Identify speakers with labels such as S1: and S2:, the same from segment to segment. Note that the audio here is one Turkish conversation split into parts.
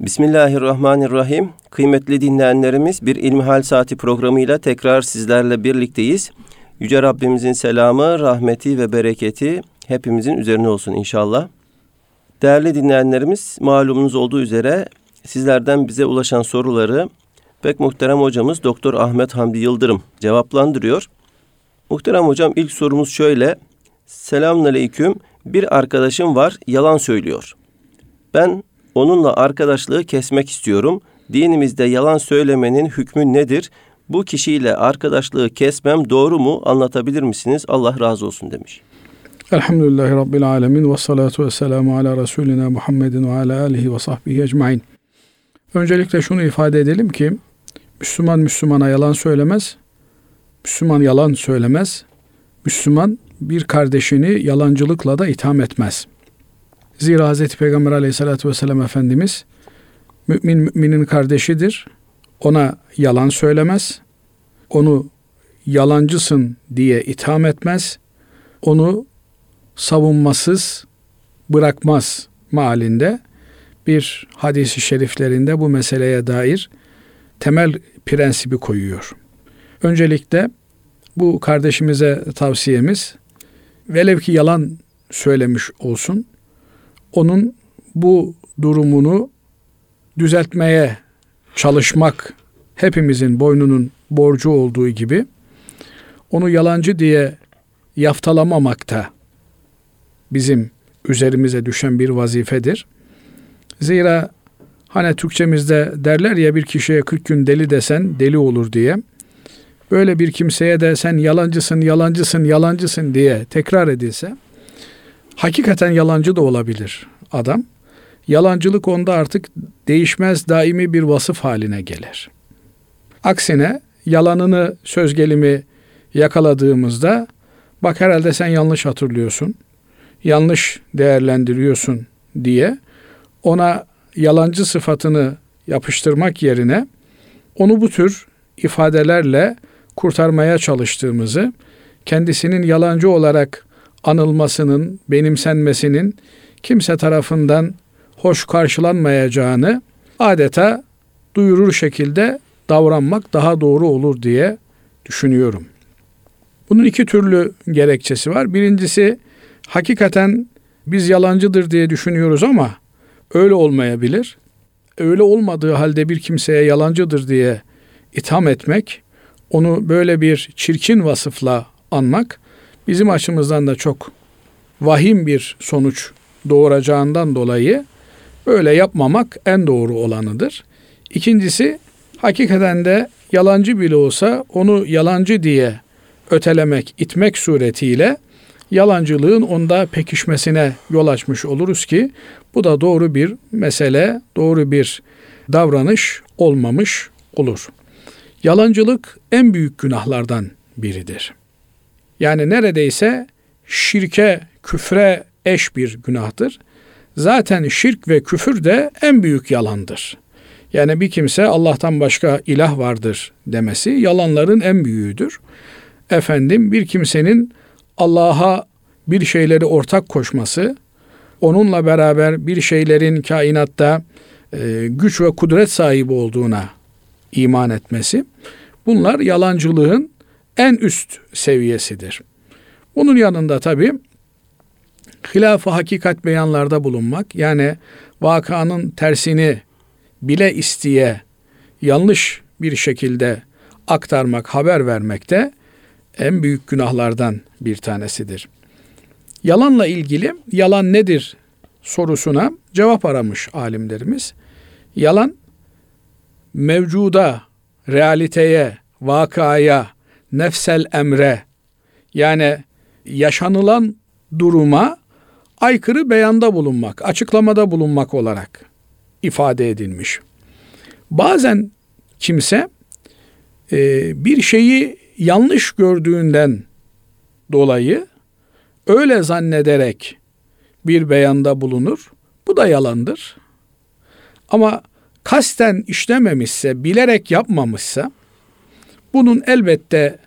S1: Bismillahirrahmanirrahim. Kıymetli dinleyenlerimiz bir İlmihal Saati programıyla tekrar sizlerle birlikteyiz. Yüce Rabbimizin selamı, rahmeti ve bereketi hepimizin üzerine olsun inşallah. Değerli dinleyenlerimiz malumunuz olduğu üzere sizlerden bize ulaşan soruları pek muhterem hocamız Doktor Ahmet Hamdi Yıldırım cevaplandırıyor. Muhterem hocam ilk sorumuz şöyle. Selamünaleyküm. Bir arkadaşım var yalan söylüyor. Ben onunla arkadaşlığı kesmek istiyorum. Dinimizde yalan söylemenin hükmü nedir? Bu kişiyle arkadaşlığı kesmem doğru mu? Anlatabilir misiniz? Allah razı olsun demiş.
S2: Elhamdülillahi Rabbil Alemin ve salatu ve selamu ala Resulina Muhammedin ve ala alihi ve sahbihi ecmain. Öncelikle şunu ifade edelim ki Müslüman Müslümana yalan söylemez. Müslüman yalan söylemez. Müslüman bir kardeşini yalancılıkla da itham etmez. Zira Hz. Peygamber aleyhissalatü vesselam Efendimiz mümin müminin kardeşidir. Ona yalan söylemez. Onu yalancısın diye itham etmez. Onu savunmasız bırakmaz malinde bir hadisi şeriflerinde bu meseleye dair temel prensibi koyuyor. Öncelikle bu kardeşimize tavsiyemiz velev ki yalan söylemiş olsun onun bu durumunu düzeltmeye çalışmak hepimizin boynunun borcu olduğu gibi onu yalancı diye yaftalamamak da bizim üzerimize düşen bir vazifedir. Zira hani Türkçemizde derler ya bir kişiye 40 gün deli desen deli olur diye. Böyle bir kimseye de sen yalancısın, yalancısın, yalancısın diye tekrar edilse hakikaten yalancı da olabilir adam. Yalancılık onda artık değişmez daimi bir vasıf haline gelir. Aksine yalanını söz gelimi yakaladığımızda bak herhalde sen yanlış hatırlıyorsun, yanlış değerlendiriyorsun diye ona yalancı sıfatını yapıştırmak yerine onu bu tür ifadelerle kurtarmaya çalıştığımızı, kendisinin yalancı olarak anılmasının, benimsenmesinin kimse tarafından hoş karşılanmayacağını adeta duyurur şekilde davranmak daha doğru olur diye düşünüyorum. Bunun iki türlü gerekçesi var. Birincisi hakikaten biz yalancıdır diye düşünüyoruz ama öyle olmayabilir. Öyle olmadığı halde bir kimseye yalancıdır diye itham etmek, onu böyle bir çirkin vasıfla anmak bizim açımızdan da çok vahim bir sonuç doğuracağından dolayı böyle yapmamak en doğru olanıdır. İkincisi hakikaten de yalancı bile olsa onu yalancı diye ötelemek, itmek suretiyle yalancılığın onda pekişmesine yol açmış oluruz ki bu da doğru bir mesele, doğru bir davranış olmamış olur. Yalancılık en büyük günahlardan biridir. Yani neredeyse şirke, küfre eş bir günahtır. Zaten şirk ve küfür de en büyük yalandır. Yani bir kimse Allah'tan başka ilah vardır demesi yalanların en büyüğüdür. Efendim bir kimsenin Allah'a bir şeyleri ortak koşması, onunla beraber bir şeylerin kainatta e, güç ve kudret sahibi olduğuna iman etmesi, bunlar yalancılığın en üst seviyesidir. Bunun yanında tabi hilaf-ı hakikat beyanlarda bulunmak, yani vakanın tersini bile isteye yanlış bir şekilde aktarmak, haber vermek de en büyük günahlardan bir tanesidir. Yalanla ilgili yalan nedir sorusuna cevap aramış alimlerimiz. Yalan mevcuda, realiteye, vakaya, nefsel emre yani yaşanılan duruma aykırı beyanda bulunmak, açıklamada bulunmak olarak ifade edilmiş. Bazen kimse e, bir şeyi yanlış gördüğünden dolayı öyle zannederek bir beyanda bulunur. Bu da yalandır. Ama kasten işlememişse, bilerek yapmamışsa bunun elbette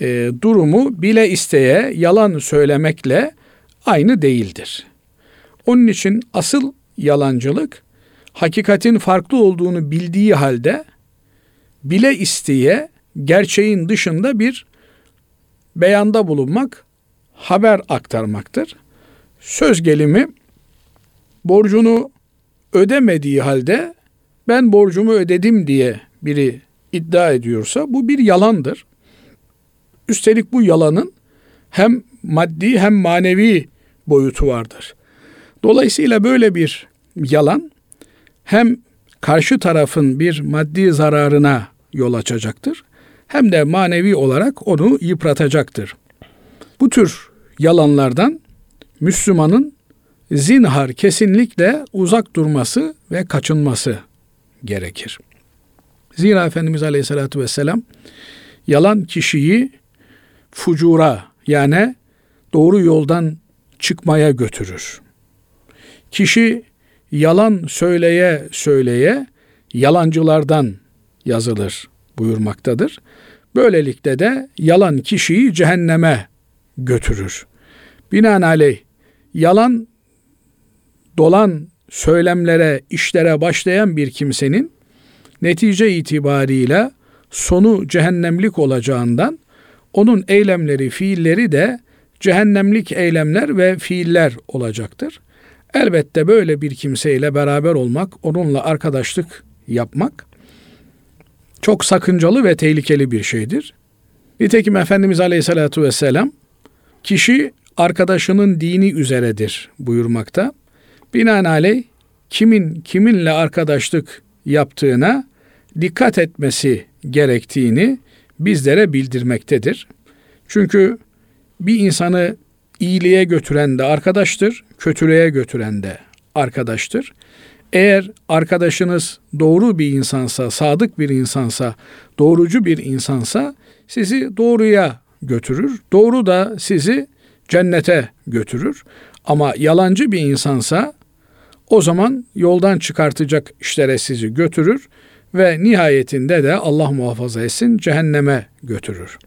S2: e, durumu bile isteye yalan söylemekle aynı değildir. Onun için asıl yalancılık hakikatin farklı olduğunu bildiği halde bile isteye gerçeğin dışında bir beyanda bulunmak, haber aktarmaktır. Söz gelimi borcunu ödemediği halde ben borcumu ödedim diye biri iddia ediyorsa bu bir yalandır. Üstelik bu yalanın hem maddi hem manevi boyutu vardır. Dolayısıyla böyle bir yalan hem karşı tarafın bir maddi zararına yol açacaktır hem de manevi olarak onu yıpratacaktır. Bu tür yalanlardan Müslümanın zinhar kesinlikle uzak durması ve kaçınması gerekir. Zira Efendimiz Aleyhisselatü Vesselam yalan kişiyi fucura yani doğru yoldan çıkmaya götürür. Kişi yalan söyleye söyleye yalancılardan yazılır buyurmaktadır. Böylelikle de yalan kişiyi cehenneme götürür. Binaenaleyh yalan dolan söylemlere, işlere başlayan bir kimsenin netice itibariyle sonu cehennemlik olacağından onun eylemleri, fiilleri de cehennemlik eylemler ve fiiller olacaktır. Elbette böyle bir kimseyle beraber olmak, onunla arkadaşlık yapmak çok sakıncalı ve tehlikeli bir şeydir. Nitekim Efendimiz Aleyhisselatü Vesselam kişi arkadaşının dini üzeredir buyurmakta. Binaenaleyh kimin kiminle arkadaşlık yaptığına dikkat etmesi gerektiğini bizlere bildirmektedir. Çünkü bir insanı iyiliğe götüren de arkadaştır, kötülüğe götüren de arkadaştır. Eğer arkadaşınız doğru bir insansa, sadık bir insansa, doğrucu bir insansa sizi doğruya götürür. Doğru da sizi cennete götürür. Ama yalancı bir insansa o zaman yoldan çıkartacak işlere sizi götürür ve nihayetinde de Allah muhafaza etsin cehenneme götürür.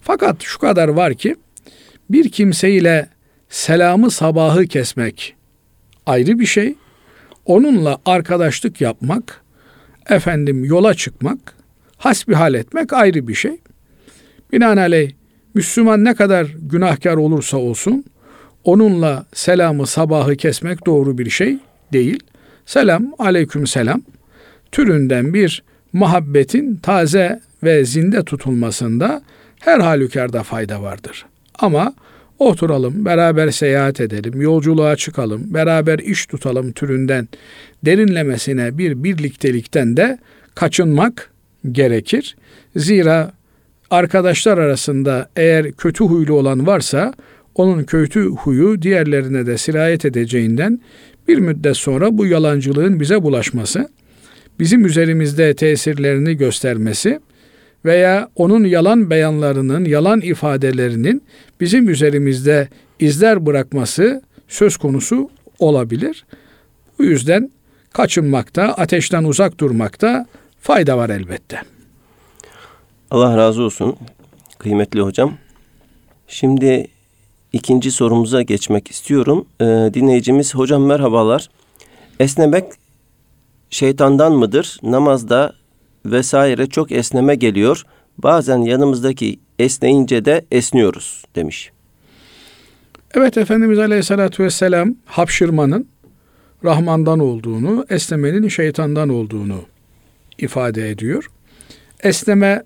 S2: Fakat şu kadar var ki bir kimseyle selamı sabahı kesmek ayrı bir şey. Onunla arkadaşlık yapmak, efendim yola çıkmak, hasbihal etmek ayrı bir şey. Binaenaleyh Müslüman ne kadar günahkar olursa olsun onunla selamı sabahı kesmek doğru bir şey değil. Selam, aleyküm selam türünden bir muhabbetin taze ve zinde tutulmasında her halükarda fayda vardır. Ama oturalım, beraber seyahat edelim, yolculuğa çıkalım, beraber iş tutalım türünden derinlemesine bir birliktelikten de kaçınmak gerekir. Zira arkadaşlar arasında eğer kötü huylu olan varsa onun kötü huyu diğerlerine de sirayet edeceğinden bir müddet sonra bu yalancılığın bize bulaşması, bizim üzerimizde tesirlerini göstermesi veya onun yalan beyanlarının, yalan ifadelerinin bizim üzerimizde izler bırakması söz konusu olabilir. Bu yüzden kaçınmakta, ateşten uzak durmakta fayda var elbette.
S1: Allah razı olsun kıymetli hocam. Şimdi ikinci sorumuza geçmek istiyorum. Ee, dinleyicimiz hocam merhabalar. Esnemek şeytandan mıdır? Namazda vesaire çok esneme geliyor. Bazen yanımızdaki esneyince de esniyoruz demiş.
S2: Evet Efendimiz Aleyhisselatü Vesselam hapşırmanın Rahman'dan olduğunu, esnemenin şeytandan olduğunu ifade ediyor. Esneme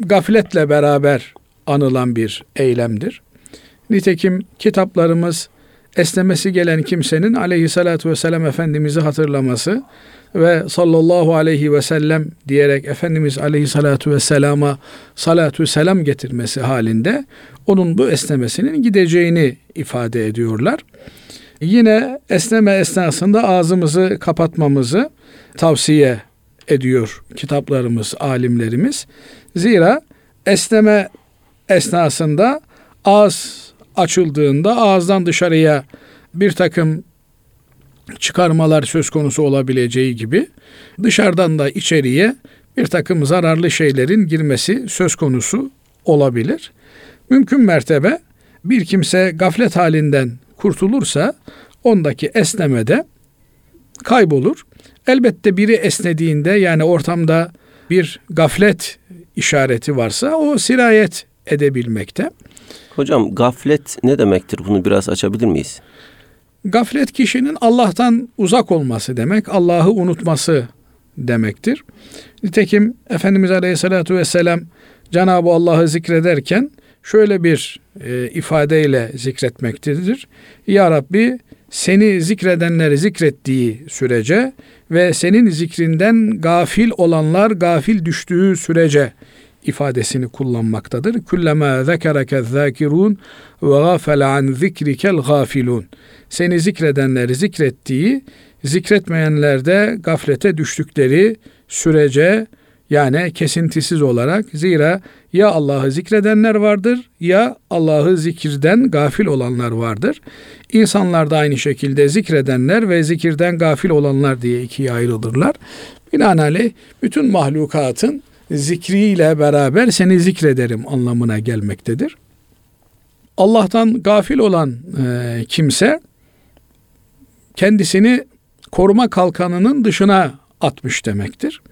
S2: gafletle beraber anılan bir eylemdir. Nitekim kitaplarımız esnemesi gelen kimsenin aleyhissalatü vesselam Efendimiz'i hatırlaması ve sallallahu aleyhi ve sellem diyerek Efendimiz aleyhissalatu vesselama salatu selam getirmesi halinde onun bu esnemesinin gideceğini ifade ediyorlar. Yine esneme esnasında ağzımızı kapatmamızı tavsiye ediyor kitaplarımız, alimlerimiz. Zira esneme esnasında ağız açıldığında ağızdan dışarıya bir takım çıkarmalar söz konusu olabileceği gibi dışarıdan da içeriye bir takım zararlı şeylerin girmesi söz konusu olabilir. Mümkün mertebe bir kimse gaflet halinden kurtulursa ondaki esnemede kaybolur. Elbette biri esnediğinde yani ortamda bir gaflet işareti varsa o sirayet edebilmekte.
S1: Hocam gaflet ne demektir? Bunu biraz açabilir miyiz?
S2: Gaflet kişinin Allah'tan uzak olması demek, Allah'ı unutması demektir. Nitekim Efendimiz Aleyhisselatü Vesselam Cenab-ı Allah'ı zikrederken şöyle bir e, ifadeyle zikretmektedir. Ya Rabbi seni zikredenleri zikrettiği sürece ve senin zikrinden gafil olanlar gafil düştüğü sürece ifadesini kullanmaktadır. Kullama zekereke zâkirûn ve gâfele an zikrikel gâfilûn. Seni zikredenleri zikrettiği, zikretmeyenler de gaflete düştükleri sürece yani kesintisiz olarak zira ya Allah'ı zikredenler vardır ya Allah'ı zikirden gafil olanlar vardır. İnsanlar da aynı şekilde zikredenler ve zikirden gafil olanlar diye ikiye ayrılırlar. Binaenaleyh bütün mahlukatın zikriyle beraber seni zikrederim anlamına gelmektedir. Allah'tan gafil olan e, kimse kendisini koruma kalkanının dışına atmış demektir.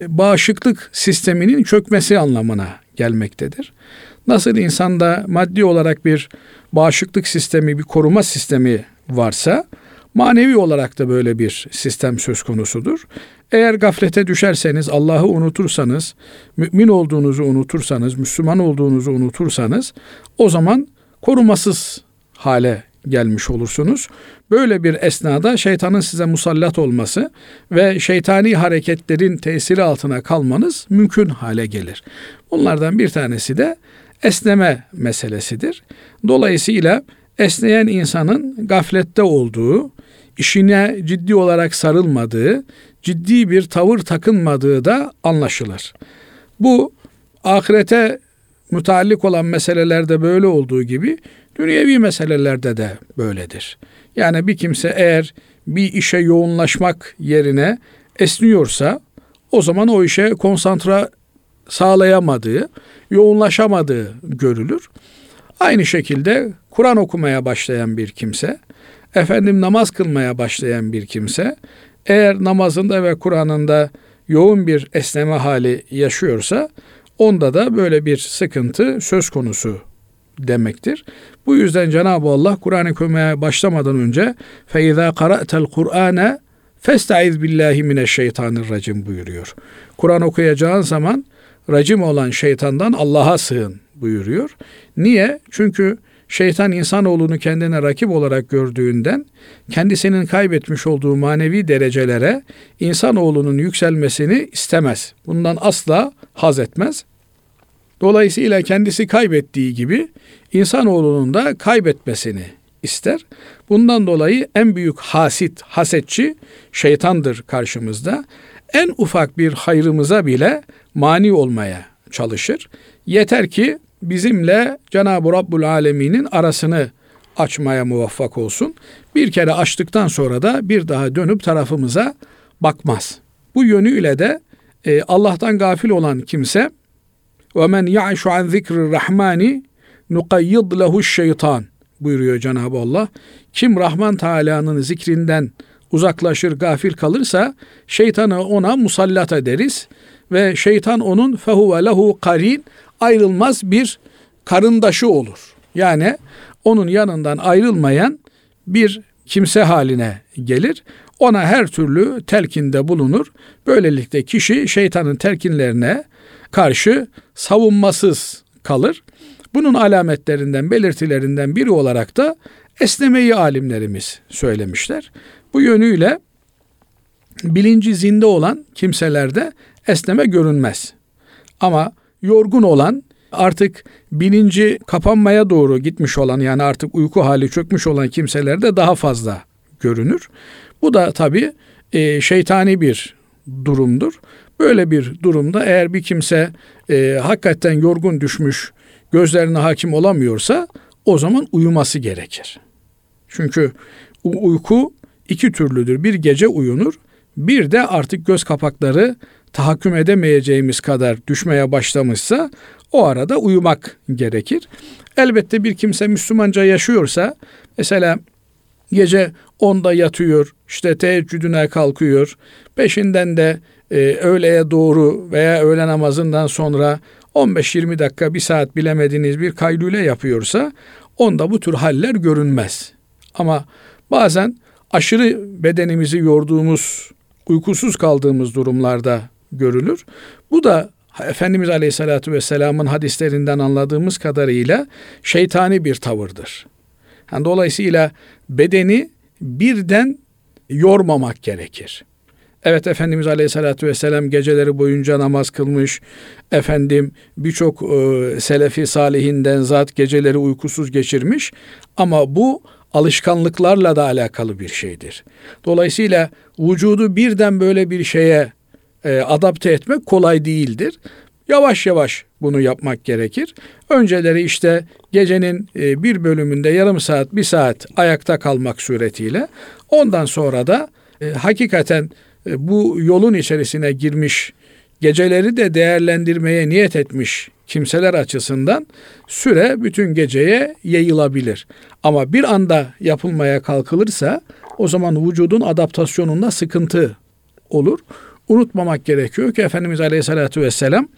S2: Bağışıklık sisteminin çökmesi anlamına gelmektedir. Nasıl insanda maddi olarak bir bağışıklık sistemi, bir koruma sistemi varsa manevi olarak da böyle bir sistem söz konusudur. Eğer gaflete düşerseniz, Allah'ı unutursanız, mümin olduğunuzu unutursanız, Müslüman olduğunuzu unutursanız o zaman korumasız hale gelmiş olursunuz. Böyle bir esnada şeytanın size musallat olması ve şeytani hareketlerin tesiri altına kalmanız mümkün hale gelir. Bunlardan bir tanesi de esneme meselesidir. Dolayısıyla esneyen insanın gaflette olduğu, işine ciddi olarak sarılmadığı, ciddi bir tavır takınmadığı da anlaşılır. Bu ahirete müteallik olan meselelerde böyle olduğu gibi dünyevi meselelerde de böyledir. Yani bir kimse eğer bir işe yoğunlaşmak yerine esniyorsa o zaman o işe konsantre sağlayamadığı, yoğunlaşamadığı görülür. Aynı şekilde Kur'an okumaya başlayan bir kimse, efendim namaz kılmaya başlayan bir kimse eğer namazında ve Kur'an'ında yoğun bir esneme hali yaşıyorsa onda da böyle bir sıkıntı söz konusu demektir. Bu yüzden Cenab-ı Allah Kur'an-ı Kerim'e başlamadan önce feiza qara'tel Kur'ane festaiz billahi mineşşeytanirracim buyuruyor. Kur'an okuyacağın zaman racim olan şeytandan Allah'a sığın buyuruyor. Niye? Çünkü şeytan insanoğlunu kendine rakip olarak gördüğünden kendisinin kaybetmiş olduğu manevi derecelere insanoğlunun yükselmesini istemez. Bundan asla haz etmez. Dolayısıyla kendisi kaybettiği gibi insanoğlunun da kaybetmesini ister. Bundan dolayı en büyük hasit, hasetçi şeytandır karşımızda. En ufak bir hayrımıza bile mani olmaya çalışır. Yeter ki bizimle Cenab-ı Rabbul Alemin'in arasını açmaya muvaffak olsun. Bir kere açtıktan sonra da bir daha dönüp tarafımıza bakmaz. Bu yönüyle de e, Allah'tan gafil olan kimse ve men ya'şu an zikri rahmani nukayyid lehu şeytan buyuruyor Cenab-ı Allah. Kim Rahman Teala'nın zikrinden uzaklaşır, gafil kalırsa şeytanı ona musallat ederiz ve şeytan onun fehuve lehu karin ayrılmaz bir karındaşı olur. Yani onun yanından ayrılmayan bir kimse haline gelir. Ona her türlü telkinde bulunur. Böylelikle kişi şeytanın telkinlerine karşı savunmasız kalır. Bunun alametlerinden, belirtilerinden biri olarak da esnemeyi alimlerimiz söylemişler. Bu yönüyle bilinci zinde olan kimselerde esneme görünmez. Ama yorgun olan artık bilinci kapanmaya doğru gitmiş olan yani artık uyku hali çökmüş olan kimselerde daha fazla görünür. Bu da tabi e, şeytani bir durumdur. Böyle bir durumda eğer bir kimse e, hakikaten yorgun düşmüş, gözlerine hakim olamıyorsa o zaman uyuması gerekir. Çünkü uyku iki türlüdür. Bir gece uyunur, bir de artık göz kapakları tahakküm edemeyeceğimiz kadar düşmeye başlamışsa o arada uyumak gerekir. Elbette bir kimse Müslümanca yaşıyorsa mesela gece 10'da yatıyor, işte teheccüdüne kalkıyor, peşinden de e, öğleye doğru veya öğle namazından sonra 15-20 dakika, bir saat bilemediğiniz bir kaylule yapıyorsa onda bu tür haller görünmez. Ama bazen aşırı bedenimizi yorduğumuz, uykusuz kaldığımız durumlarda görülür. Bu da Efendimiz Aleyhisselatü Vesselam'ın hadislerinden anladığımız kadarıyla şeytani bir tavırdır. Yani dolayısıyla bedeni birden yormamak gerekir. Evet Efendimiz Aleyhisselatü Vesselam geceleri boyunca namaz kılmış. Efendim birçok e, selefi salihinden zat geceleri uykusuz geçirmiş. Ama bu alışkanlıklarla da alakalı bir şeydir. Dolayısıyla vücudu birden böyle bir şeye e, adapte etmek kolay değildir. Yavaş yavaş bunu yapmak gerekir. Önceleri işte gecenin e, bir bölümünde yarım saat, bir saat ayakta kalmak suretiyle ondan sonra da e, hakikaten e, bu yolun içerisine girmiş, geceleri de değerlendirmeye niyet etmiş kimseler açısından süre bütün geceye yayılabilir. Ama bir anda yapılmaya kalkılırsa o zaman vücudun adaptasyonunda sıkıntı olur. Unutmamak gerekiyor ki Efendimiz Aleyhisselatü Vesselam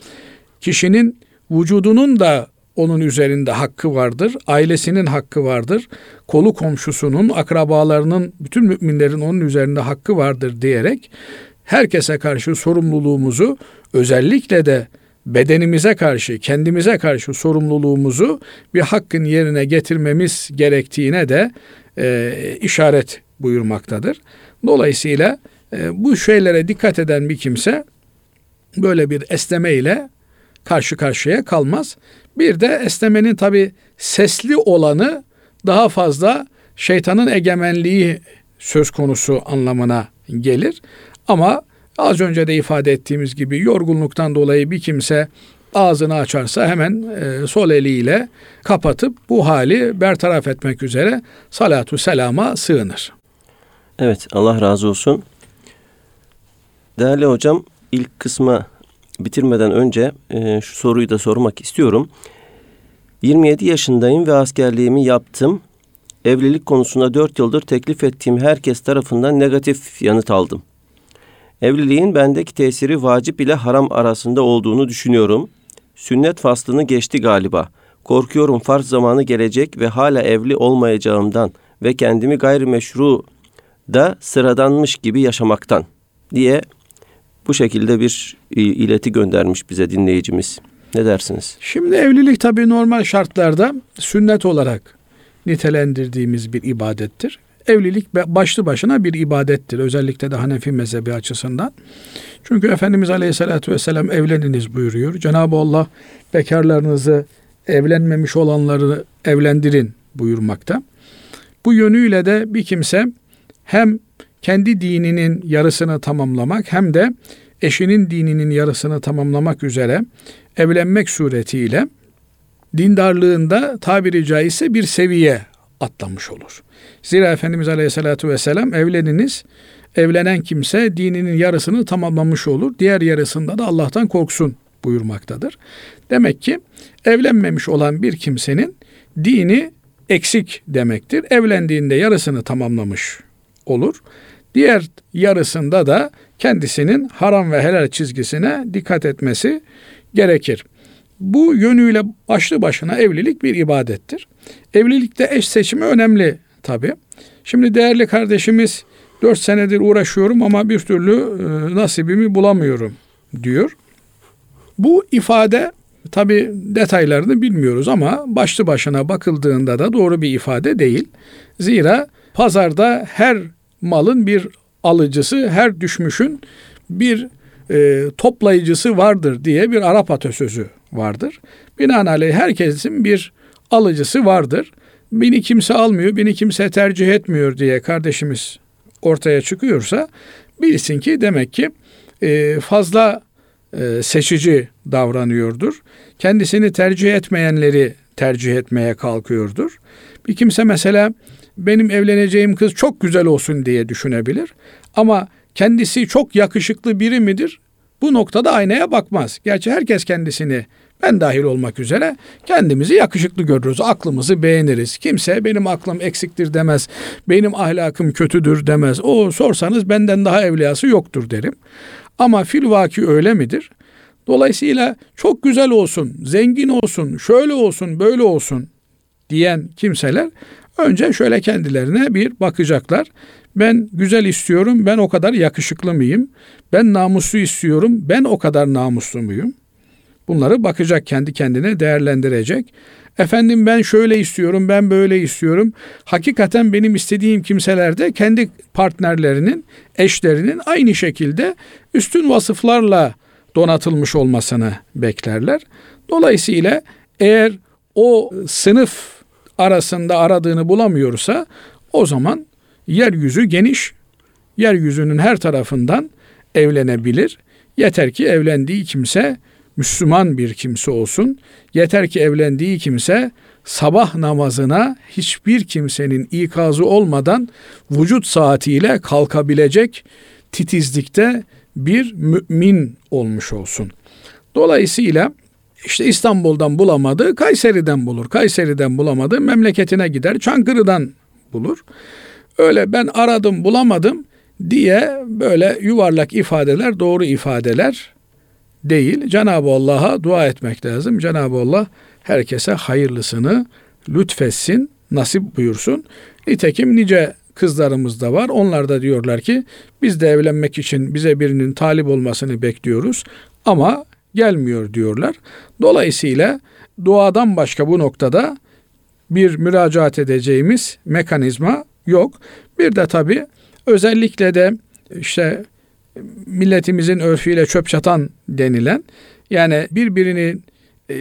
S2: kişinin vücudunun da onun üzerinde hakkı vardır. Ailesinin hakkı vardır. Kolu komşusunun, akrabalarının, bütün müminlerin onun üzerinde hakkı vardır diyerek herkese karşı sorumluluğumuzu özellikle de bedenimize karşı, kendimize karşı sorumluluğumuzu bir hakkın yerine getirmemiz gerektiğine de e, işaret buyurmaktadır. Dolayısıyla e, bu şeylere dikkat eden bir kimse böyle bir esneme ile karşı karşıya kalmaz. Bir de esnemenin tabi sesli olanı daha fazla şeytanın egemenliği söz konusu anlamına gelir. Ama az önce de ifade ettiğimiz gibi yorgunluktan dolayı bir kimse ağzını açarsa hemen e, sol eliyle kapatıp bu hali bertaraf etmek üzere salatu selama sığınır.
S1: Evet Allah razı olsun. Değerli hocam ilk kısma bitirmeden önce e, şu soruyu da sormak istiyorum. 27 yaşındayım ve askerliğimi yaptım. Evlilik konusunda 4 yıldır teklif ettiğim herkes tarafından negatif yanıt aldım. Evliliğin bendeki tesiri vacip ile haram arasında olduğunu düşünüyorum. Sünnet faslını geçti galiba. Korkuyorum farz zamanı gelecek ve hala evli olmayacağımdan ve kendimi gayrimeşru da sıradanmış gibi yaşamaktan diye bu şekilde bir ileti göndermiş bize dinleyicimiz. Ne dersiniz?
S2: Şimdi evlilik tabii normal şartlarda sünnet olarak nitelendirdiğimiz bir ibadettir. Evlilik başlı başına bir ibadettir. Özellikle de Hanefi mezhebi açısından. Çünkü Efendimiz Aleyhisselatü Vesselam evleniniz buyuruyor. Cenab-ı Allah bekarlarınızı evlenmemiş olanları evlendirin buyurmakta. Bu yönüyle de bir kimse hem kendi dininin yarısını tamamlamak hem de eşinin dininin yarısını tamamlamak üzere evlenmek suretiyle dindarlığında tabiri caizse bir seviye atlamış olur. Zira Efendimiz Aleyhisselatü Vesselam evleniniz, evlenen kimse dininin yarısını tamamlamış olur. Diğer yarısında da Allah'tan korksun buyurmaktadır. Demek ki evlenmemiş olan bir kimsenin dini eksik demektir. Evlendiğinde yarısını tamamlamış olur. Diğer yarısında da kendisinin haram ve helal çizgisine dikkat etmesi gerekir. Bu yönüyle başlı başına evlilik bir ibadettir. Evlilikte eş seçimi önemli tabi. Şimdi değerli kardeşimiz dört senedir uğraşıyorum ama bir türlü e, nasibimi bulamıyorum diyor. Bu ifade tabi detaylarını bilmiyoruz ama başlı başına bakıldığında da doğru bir ifade değil. Zira pazarda her malın bir alıcısı, her düşmüşün bir e, toplayıcısı vardır diye bir Arap atasözü vardır. Binaenaleyh herkesin bir alıcısı vardır. Beni kimse almıyor, beni kimse tercih etmiyor diye kardeşimiz ortaya çıkıyorsa bilsin ki demek ki e, fazla e, seçici davranıyordur. Kendisini tercih etmeyenleri tercih etmeye kalkıyordur. Bir kimse mesela benim evleneceğim kız çok güzel olsun diye düşünebilir. Ama kendisi çok yakışıklı biri midir? bu noktada aynaya bakmaz. Gerçi herkes kendisini ben dahil olmak üzere kendimizi yakışıklı görürüz. Aklımızı beğeniriz. Kimse benim aklım eksiktir demez. Benim ahlakım kötüdür demez. O sorsanız benden daha evliyası yoktur derim. Ama fil vaki öyle midir? Dolayısıyla çok güzel olsun, zengin olsun, şöyle olsun, böyle olsun diyen kimseler önce şöyle kendilerine bir bakacaklar. Ben güzel istiyorum, ben o kadar yakışıklı mıyım? Ben namuslu istiyorum, ben o kadar namuslu muyum? Bunları bakacak kendi kendine değerlendirecek. Efendim ben şöyle istiyorum, ben böyle istiyorum. Hakikaten benim istediğim kimseler de kendi partnerlerinin, eşlerinin aynı şekilde üstün vasıflarla donatılmış olmasını beklerler. Dolayısıyla eğer o sınıf arasında aradığını bulamıyorsa o zaman yeryüzü geniş, yeryüzünün her tarafından evlenebilir. Yeter ki evlendiği kimse Müslüman bir kimse olsun. Yeter ki evlendiği kimse sabah namazına hiçbir kimsenin ikazı olmadan vücut saatiyle kalkabilecek titizlikte bir mümin olmuş olsun. Dolayısıyla işte İstanbul'dan bulamadı, Kayseri'den bulur. Kayseri'den bulamadı, memleketine gider, Çankırı'dan bulur. Öyle ben aradım bulamadım diye böyle yuvarlak ifadeler doğru ifadeler değil. Cenab-ı Allah'a dua etmek lazım. Cenab-ı Allah herkese hayırlısını lütfetsin, nasip buyursun. Nitekim nice kızlarımız da var. Onlar da diyorlar ki biz de evlenmek için bize birinin talip olmasını bekliyoruz ama gelmiyor diyorlar. Dolayısıyla duadan başka bu noktada bir müracaat edeceğimiz mekanizma yok. Bir de tabi özellikle de işte milletimizin örfüyle çöp çatan denilen yani birbirini e,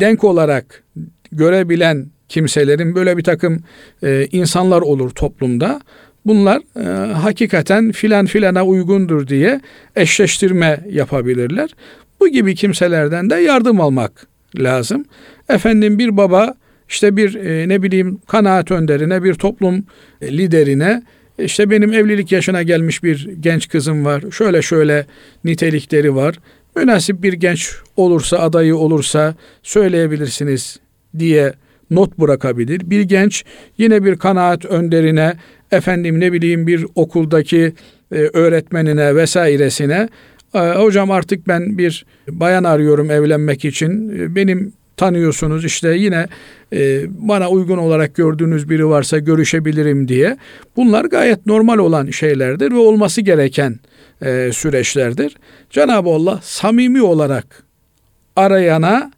S2: denk olarak görebilen kimselerin böyle bir takım e, insanlar olur toplumda. Bunlar e, hakikaten filan filana uygundur diye eşleştirme yapabilirler. Bu gibi kimselerden de yardım almak lazım. Efendim bir baba işte bir e, ne bileyim kanaat önderine, bir toplum liderine işte benim evlilik yaşına gelmiş bir genç kızım var. Şöyle şöyle nitelikleri var. Münasip bir genç olursa, adayı olursa söyleyebilirsiniz diye not bırakabilir. Bir genç yine bir kanaat önderine, efendim ne bileyim bir okuldaki e, öğretmenine vesairesine e, hocam artık ben bir bayan arıyorum evlenmek için. E, benim tanıyorsunuz işte yine e, bana uygun olarak gördüğünüz biri varsa görüşebilirim diye. Bunlar gayet normal olan şeylerdir ve olması gereken e, süreçlerdir. Cenab-ı Allah samimi olarak arayana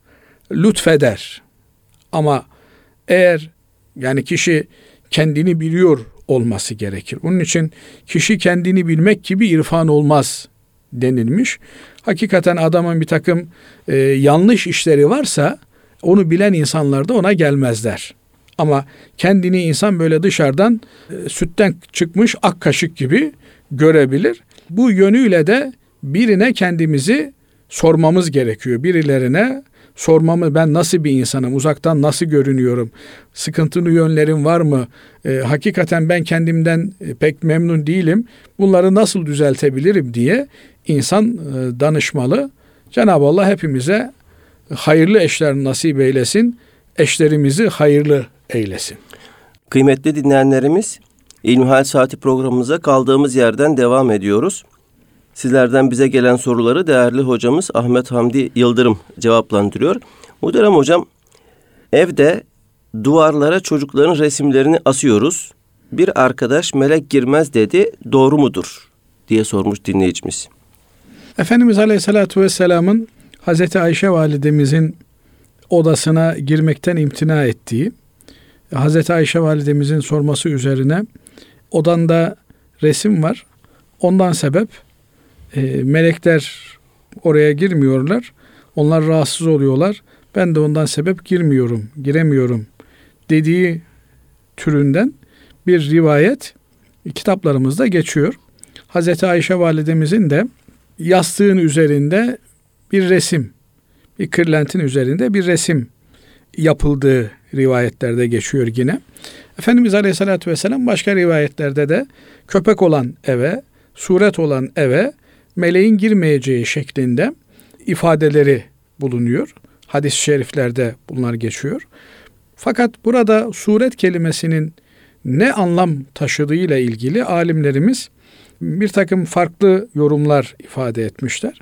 S2: lütfeder. Ama eğer yani kişi kendini biliyor olması gerekir. Bunun için kişi kendini bilmek gibi irfan olmaz denilmiş. Hakikaten adamın bir takım e, yanlış işleri varsa onu bilen insanlar da ona gelmezler. Ama kendini insan böyle dışarıdan e, sütten çıkmış ak kaşık gibi görebilir. Bu yönüyle de birine kendimizi sormamız gerekiyor. Birilerine sormamı ben nasıl bir insanım, uzaktan nasıl görünüyorum, sıkıntılı yönlerim var mı, e, hakikaten ben kendimden e, pek memnun değilim, bunları nasıl düzeltebilirim diye insan e, danışmalı. Cenab-ı Allah hepimize hayırlı eşler nasip eylesin, eşlerimizi hayırlı eylesin.
S1: Kıymetli dinleyenlerimiz, İlmihal Saati programımıza kaldığımız yerden devam ediyoruz. Sizlerden bize gelen soruları değerli hocamız Ahmet Hamdi Yıldırım cevaplandırıyor. Muhterem hocam, evde duvarlara çocukların resimlerini asıyoruz. Bir arkadaş melek girmez dedi, doğru mudur? diye sormuş dinleyicimiz.
S2: Efendimiz Aleyhisselatü Vesselam'ın Hazreti Ayşe validemizin odasına girmekten imtina ettiği, Hazreti Ayşe validemizin sorması üzerine odanda resim var. Ondan sebep e, melekler oraya girmiyorlar. Onlar rahatsız oluyorlar. Ben de ondan sebep girmiyorum, giremiyorum dediği türünden bir rivayet kitaplarımızda geçiyor. Hazreti Ayşe validemizin de yastığın üzerinde bir resim, bir kırlentin üzerinde bir resim yapıldığı rivayetlerde geçiyor yine. Efendimiz Aleyhisselatü Vesselam başka rivayetlerde de köpek olan eve, suret olan eve meleğin girmeyeceği şeklinde ifadeleri bulunuyor. Hadis-i şeriflerde bunlar geçiyor. Fakat burada suret kelimesinin ne anlam taşıdığıyla ilgili alimlerimiz bir takım farklı yorumlar ifade etmişler.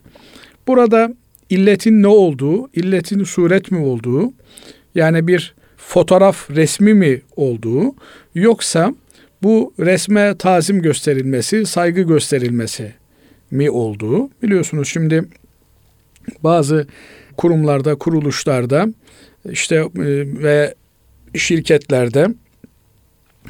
S2: Burada illetin ne olduğu, illetin suret mi olduğu, yani bir fotoğraf resmi mi olduğu, yoksa bu resme tazim gösterilmesi, saygı gösterilmesi mi olduğu. Biliyorsunuz şimdi bazı kurumlarda, kuruluşlarda işte e, ve şirketlerde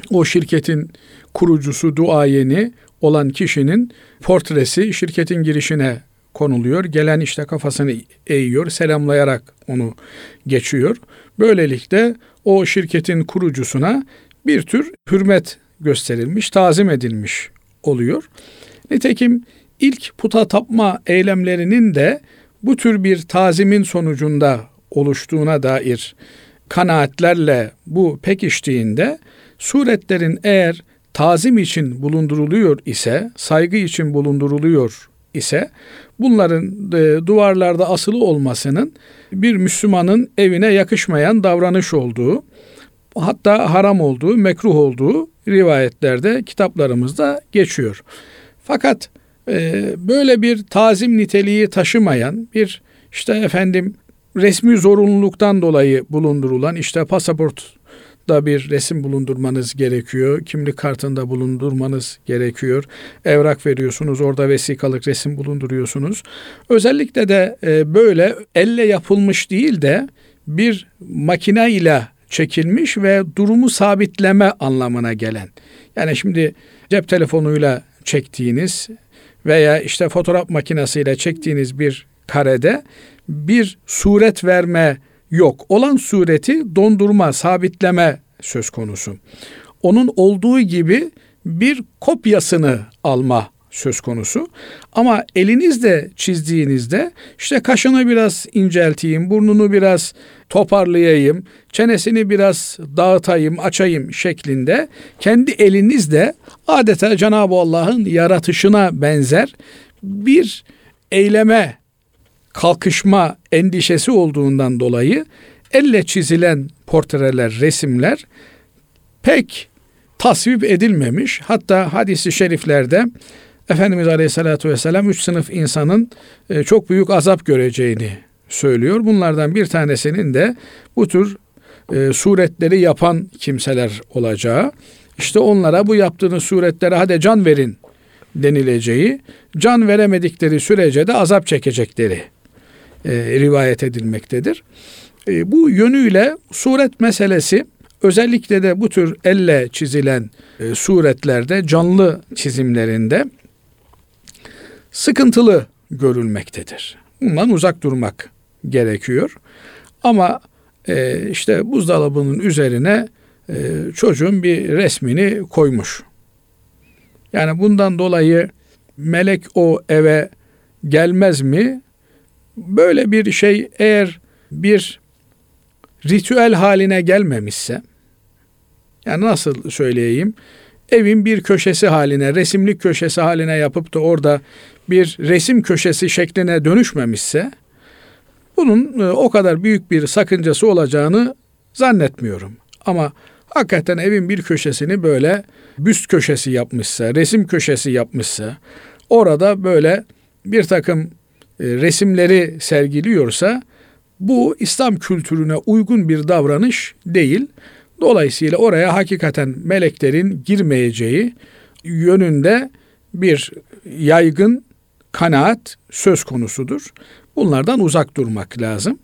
S2: o şirketin kurucusu, duayeni olan kişinin portresi şirketin girişine konuluyor. Gelen işte kafasını eğiyor, selamlayarak onu geçiyor. Böylelikle o şirketin kurucusuna bir tür hürmet gösterilmiş, tazim edilmiş oluyor. Nitekim ilk puta tapma eylemlerinin de bu tür bir tazimin sonucunda oluştuğuna dair kanaatlerle bu pekiştiğinde suretlerin eğer tazim için bulunduruluyor ise, saygı için bulunduruluyor ise bunların e, duvarlarda asılı olmasının bir Müslümanın evine yakışmayan davranış olduğu, hatta haram olduğu, mekruh olduğu rivayetlerde, kitaplarımızda geçiyor. Fakat e, böyle bir tazim niteliği taşımayan bir işte efendim resmi zorunluluktan dolayı bulundurulan işte pasaport da bir resim bulundurmanız gerekiyor. Kimlik kartında bulundurmanız gerekiyor. Evrak veriyorsunuz, orada vesikalık resim bulunduruyorsunuz. Özellikle de e, böyle elle yapılmış değil de bir makine ile çekilmiş ve durumu sabitleme anlamına gelen. Yani şimdi cep telefonuyla çektiğiniz veya işte fotoğraf makinesiyle çektiğiniz bir karede bir suret verme yok. Olan sureti dondurma, sabitleme söz konusu. Onun olduğu gibi bir kopyasını alma söz konusu. Ama elinizde çizdiğinizde işte kaşını biraz incelteyim, burnunu biraz toparlayayım, çenesini biraz dağıtayım, açayım şeklinde kendi elinizde adeta Cenab-ı Allah'ın yaratışına benzer bir eyleme kalkışma endişesi olduğundan dolayı elle çizilen portreler, resimler pek tasvip edilmemiş. Hatta hadisi şeriflerde Efendimiz Aleyhisselatü Vesselam üç sınıf insanın e, çok büyük azap göreceğini söylüyor. Bunlardan bir tanesinin de bu tür e, suretleri yapan kimseler olacağı. İşte onlara bu yaptığınız suretlere hadi can verin denileceği, can veremedikleri sürece de azap çekecekleri e, rivayet edilmektedir. E, bu yönüyle suret meselesi özellikle de bu tür elle çizilen e, suretlerde, canlı çizimlerinde sıkıntılı görülmektedir. Bundan uzak durmak gerekiyor. Ama e, işte buzdolabının üzerine e, çocuğun bir resmini koymuş. Yani bundan dolayı melek o eve gelmez mi? Böyle bir şey eğer bir ritüel haline gelmemişse yani nasıl söyleyeyim? Evin bir köşesi haline, resimlik köşesi haline yapıp da orada bir resim köşesi şekline dönüşmemişse bunun e, o kadar büyük bir sakıncası olacağını zannetmiyorum. Ama hakikaten evin bir köşesini böyle büst köşesi yapmışsa, resim köşesi yapmışsa, orada böyle bir takım resimleri sergiliyorsa bu İslam kültürüne uygun bir davranış değil. Dolayısıyla oraya hakikaten meleklerin girmeyeceği yönünde bir yaygın kanaat söz konusudur. Bunlardan uzak durmak lazım.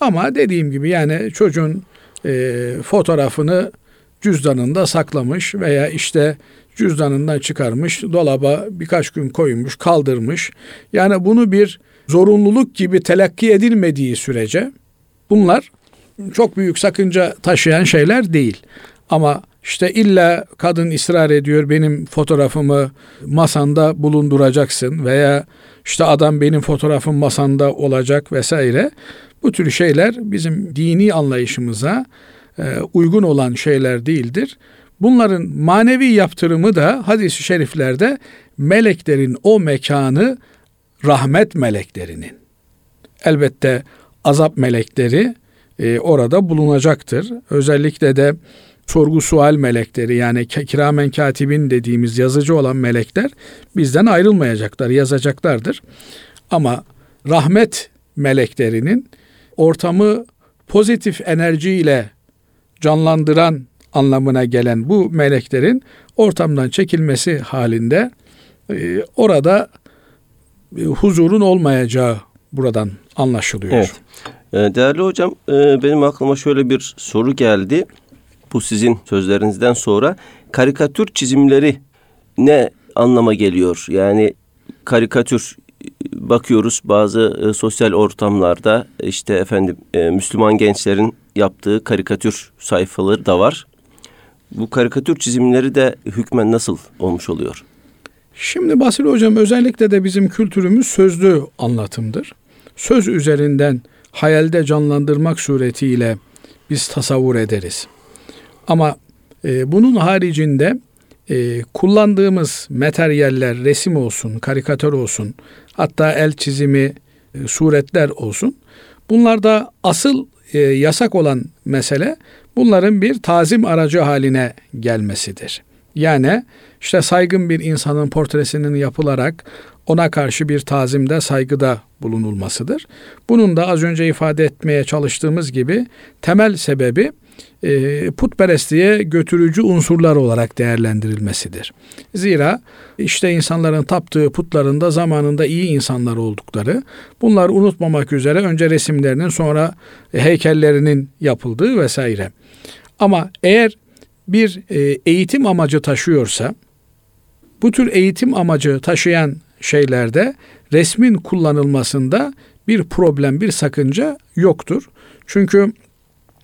S2: Ama dediğim gibi yani çocuğun e, fotoğrafını cüzdanında saklamış veya işte cüzdanından çıkarmış, dolaba birkaç gün koymuş, kaldırmış. Yani bunu bir zorunluluk gibi telakki edilmediği sürece bunlar çok büyük sakınca taşıyan şeyler değil. Ama işte illa kadın ısrar ediyor benim fotoğrafımı masanda bulunduracaksın veya işte adam benim fotoğrafım masanda olacak vesaire. Bu tür şeyler bizim dini anlayışımıza e, uygun olan şeyler değildir. Bunların manevi yaptırımı da hadis-i şeriflerde meleklerin o mekanı rahmet meleklerinin elbette azap melekleri e, orada bulunacaktır. Özellikle de sorgu sual melekleri yani kiramen katibin dediğimiz yazıcı olan melekler bizden ayrılmayacaklar, yazacaklardır. Ama rahmet meleklerinin ortamı pozitif enerjiyle canlandıran anlamına gelen bu meleklerin ortamdan çekilmesi halinde e, orada e, huzurun olmayacağı buradan anlaşılıyor.
S1: Evet. E, değerli hocam benim aklıma şöyle bir soru geldi. Bu sizin sözlerinizden sonra karikatür çizimleri ne anlama geliyor? Yani karikatür bakıyoruz bazı sosyal ortamlarda işte efendim Müslüman gençlerin yaptığı karikatür sayfaları da var. Bu karikatür çizimleri de hükmen nasıl olmuş oluyor?
S2: Şimdi Basri Hocam özellikle de bizim kültürümüz sözlü anlatımdır. Söz üzerinden hayalde canlandırmak suretiyle biz tasavvur ederiz. Ama e, bunun haricinde e, kullandığımız materyaller resim olsun, karikatür olsun, hatta el çizimi, e, suretler olsun. Bunlarda asıl e, yasak olan mesele bunların bir tazim aracı haline gelmesidir. Yani işte saygın bir insanın portresinin yapılarak ona karşı bir tazimde, saygıda bulunulmasıdır. Bunun da az önce ifade etmeye çalıştığımız gibi temel sebebi e, putperestliğe götürücü unsurlar olarak değerlendirilmesidir. Zira işte insanların taptığı putlarında zamanında iyi insanlar oldukları, bunları unutmamak üzere önce resimlerinin sonra heykellerinin yapıldığı vesaire. Ama eğer bir e, eğitim amacı taşıyorsa, bu tür eğitim amacı taşıyan şeylerde resmin kullanılmasında bir problem, bir sakınca yoktur. Çünkü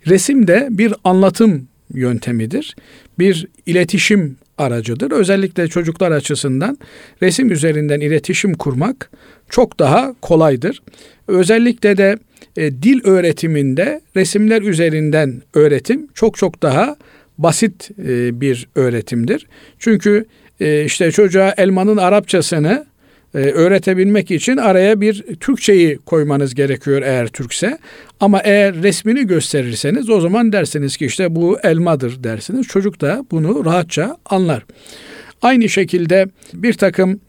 S2: resim de bir anlatım yöntemidir. Bir iletişim aracıdır. Özellikle çocuklar açısından resim üzerinden iletişim kurmak çok daha kolaydır. Özellikle de e, dil öğretiminde resimler üzerinden öğretim çok çok daha basit e, bir öğretimdir. Çünkü e, işte çocuğa elmanın Arapçasını e, öğretebilmek için araya bir Türkçeyi koymanız gerekiyor eğer Türkse. Ama eğer resmini gösterirseniz o zaman dersiniz ki işte bu elmadır dersiniz. Çocuk da bunu rahatça anlar. Aynı şekilde bir takım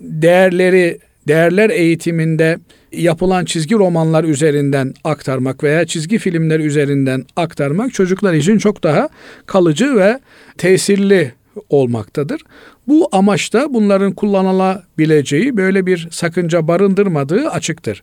S2: değerleri değerler eğitiminde yapılan çizgi romanlar üzerinden aktarmak veya çizgi filmler üzerinden aktarmak çocuklar için çok daha kalıcı ve tesirli olmaktadır. Bu amaçta bunların kullanılabileceği böyle bir sakınca barındırmadığı açıktır.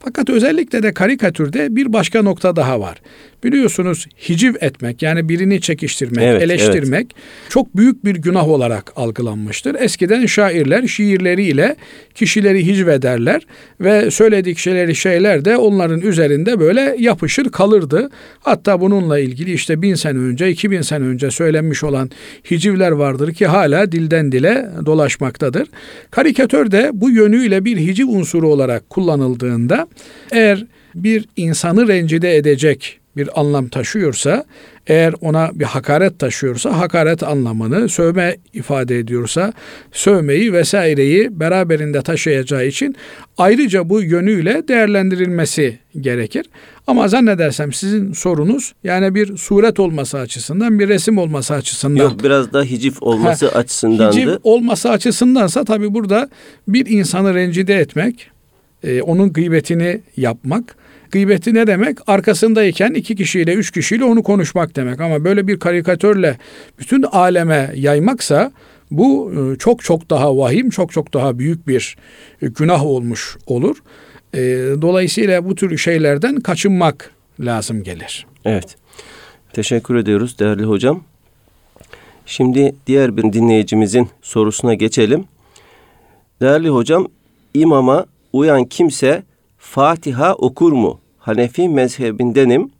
S2: Fakat özellikle de karikatürde bir başka nokta daha var. Biliyorsunuz hiciv etmek yani birini çekiştirmek, evet, eleştirmek evet. çok büyük bir günah olarak algılanmıştır. Eskiden şairler şiirleriyle kişileri hicv ederler ve söyledikleri şeyler de onların üzerinde böyle yapışır kalırdı. Hatta bununla ilgili işte bin sene önce, iki bin sene önce söylenmiş olan hicivler vardır ki hala dilden dile dolaşmaktadır. Karikatör de bu yönüyle bir hiciv unsuru olarak kullanıldığında eğer bir insanı rencide edecek bir anlam taşıyorsa, eğer ona bir hakaret taşıyorsa, hakaret anlamını, sövme ifade ediyorsa, sövmeyi vesaireyi beraberinde taşıyacağı için ayrıca bu yönüyle değerlendirilmesi gerekir. Ama zannedersem sizin sorunuz yani bir suret olması açısından, bir resim olması açısından.
S1: Yok biraz da hicif olması ha, açısındandı. Hicif
S2: olması açısındansa tabii burada bir insanı rencide etmek, e, onun gıybetini yapmak. Gıybeti ne demek? Arkasındayken iki kişiyle, üç kişiyle onu konuşmak demek. Ama böyle bir karikatörle bütün aleme yaymaksa bu e, çok çok daha vahim, çok çok daha büyük bir e, günah olmuş olur. E, dolayısıyla bu tür şeylerden kaçınmak lazım gelir.
S1: Evet. Teşekkür ediyoruz değerli hocam. Şimdi diğer bir dinleyicimizin sorusuna geçelim. Değerli hocam, imama uyan kimse Fatiha okur mu? Hanefi mezhebindenim.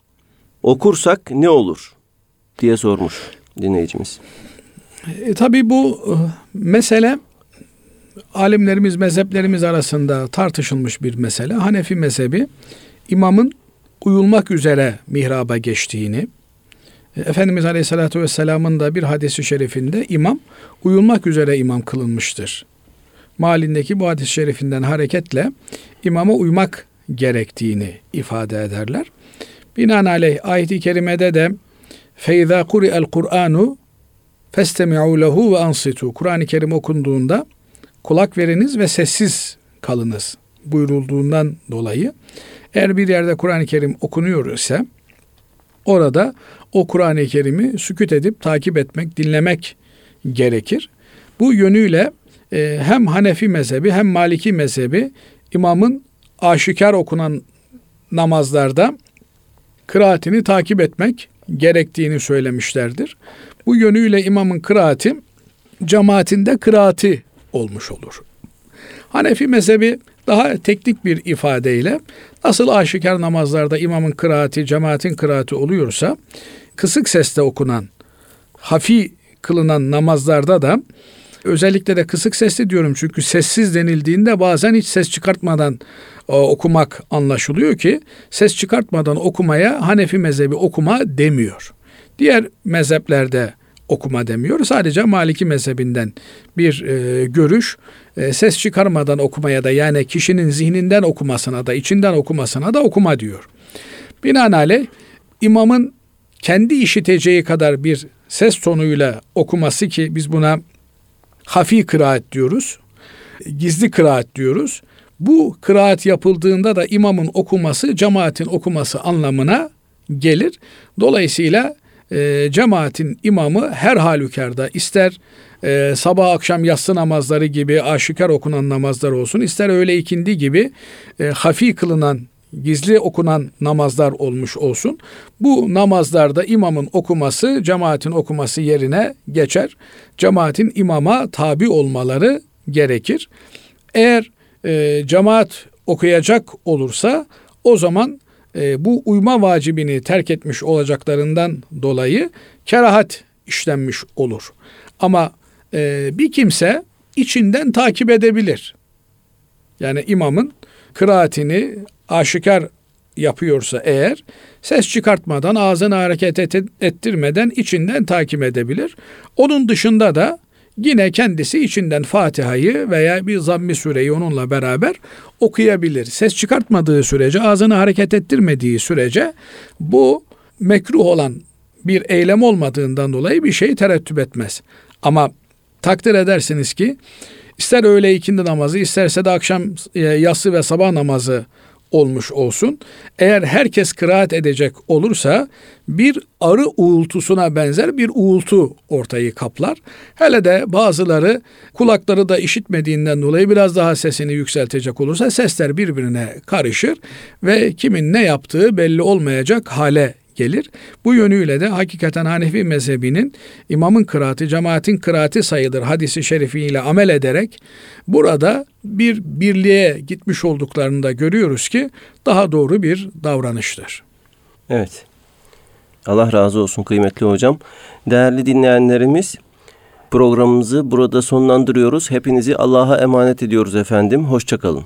S1: Okursak ne olur? diye sormuş dinleyicimiz.
S2: E, tabii bu e, mesele alimlerimiz, mezheplerimiz arasında tartışılmış bir mesele. Hanefi mezhebi imamın uyulmak üzere mihraba geçtiğini, e, Efendimiz Aleyhisselatü Vesselam'ın da bir hadisi şerifinde imam uyulmak üzere imam kılınmıştır malindeki bu hadis-i şerifinden hareketle imama uymak gerektiğini ifade ederler. Binaenaleyh ayet-i kerimede de feyza kuri'el Kur'anu festemi'u lehu ve ansitu. Kur'an-ı Kerim okunduğunda kulak veriniz ve sessiz kalınız buyurulduğundan dolayı eğer bir yerde Kur'an-ı Kerim okunuyor ise orada o Kur'an-ı Kerim'i süküt edip takip etmek, dinlemek gerekir. Bu yönüyle e, hem Hanefi mezhebi hem Maliki mezhebi imamın aşikar okunan namazlarda kıraatini takip etmek gerektiğini söylemişlerdir. Bu yönüyle imamın kıraati cemaatinde kıraati olmuş olur. Hanefi mezhebi daha teknik bir ifadeyle nasıl aşikar namazlarda imamın kıraati, cemaatin kıraati oluyorsa kısık sesle okunan, hafi kılınan namazlarda da özellikle de kısık sesli diyorum çünkü sessiz denildiğinde bazen hiç ses çıkartmadan e, okumak anlaşılıyor ki ses çıkartmadan okumaya Hanefi mezhebi okuma demiyor. Diğer mezheplerde okuma demiyor. Sadece Maliki mezhebinden bir e, görüş e, ses çıkarmadan okumaya da yani kişinin zihninden okumasına da içinden okumasına da okuma diyor. Binaenaleyh imamın kendi işiteceği kadar bir ses tonuyla okuması ki biz buna hafi kıraat diyoruz. Gizli kıraat diyoruz. Bu kıraat yapıldığında da imamın okuması cemaatin okuması anlamına gelir. Dolayısıyla e, cemaatin imamı her halükarda ister e, sabah akşam yatsı namazları gibi aşikar okunan namazlar olsun ister öğle ikindi gibi e, hafi kılınan gizli okunan namazlar olmuş olsun. Bu namazlarda imamın okuması cemaatin okuması yerine geçer. Cemaatin imama tabi olmaları gerekir. Eğer e, cemaat okuyacak olursa o zaman e, bu uyma vacibini terk etmiş olacaklarından dolayı kerahat işlenmiş olur. Ama e, bir kimse içinden takip edebilir. Yani imamın kıraatini aşikar yapıyorsa eğer ses çıkartmadan ağzını hareket ettirmeden içinden takip edebilir. Onun dışında da yine kendisi içinden Fatiha'yı veya bir zammi sureyi onunla beraber okuyabilir. Ses çıkartmadığı sürece, ağzını hareket ettirmediği sürece bu mekruh olan bir eylem olmadığından dolayı bir şey terettüp etmez. Ama takdir edersiniz ki ister öğle ikindi namazı isterse de akşam e, yatsı ve sabah namazı olmuş olsun. Eğer herkes kıraat edecek olursa bir arı uğultusuna benzer bir uğultu ortayı kaplar. Hele de bazıları kulakları da işitmediğinden dolayı biraz daha sesini yükseltecek olursa sesler birbirine karışır ve kimin ne yaptığı belli olmayacak hale gelir. Bu yönüyle de hakikaten Hanefi mezhebinin imamın kıraati, cemaatin kıraati sayılır hadisi şerifiyle amel ederek burada bir birliğe gitmiş olduklarını da görüyoruz ki daha doğru bir davranıştır.
S1: Evet. Allah razı olsun kıymetli hocam. Değerli dinleyenlerimiz programımızı burada sonlandırıyoruz. Hepinizi Allah'a emanet ediyoruz efendim. Hoşçakalın.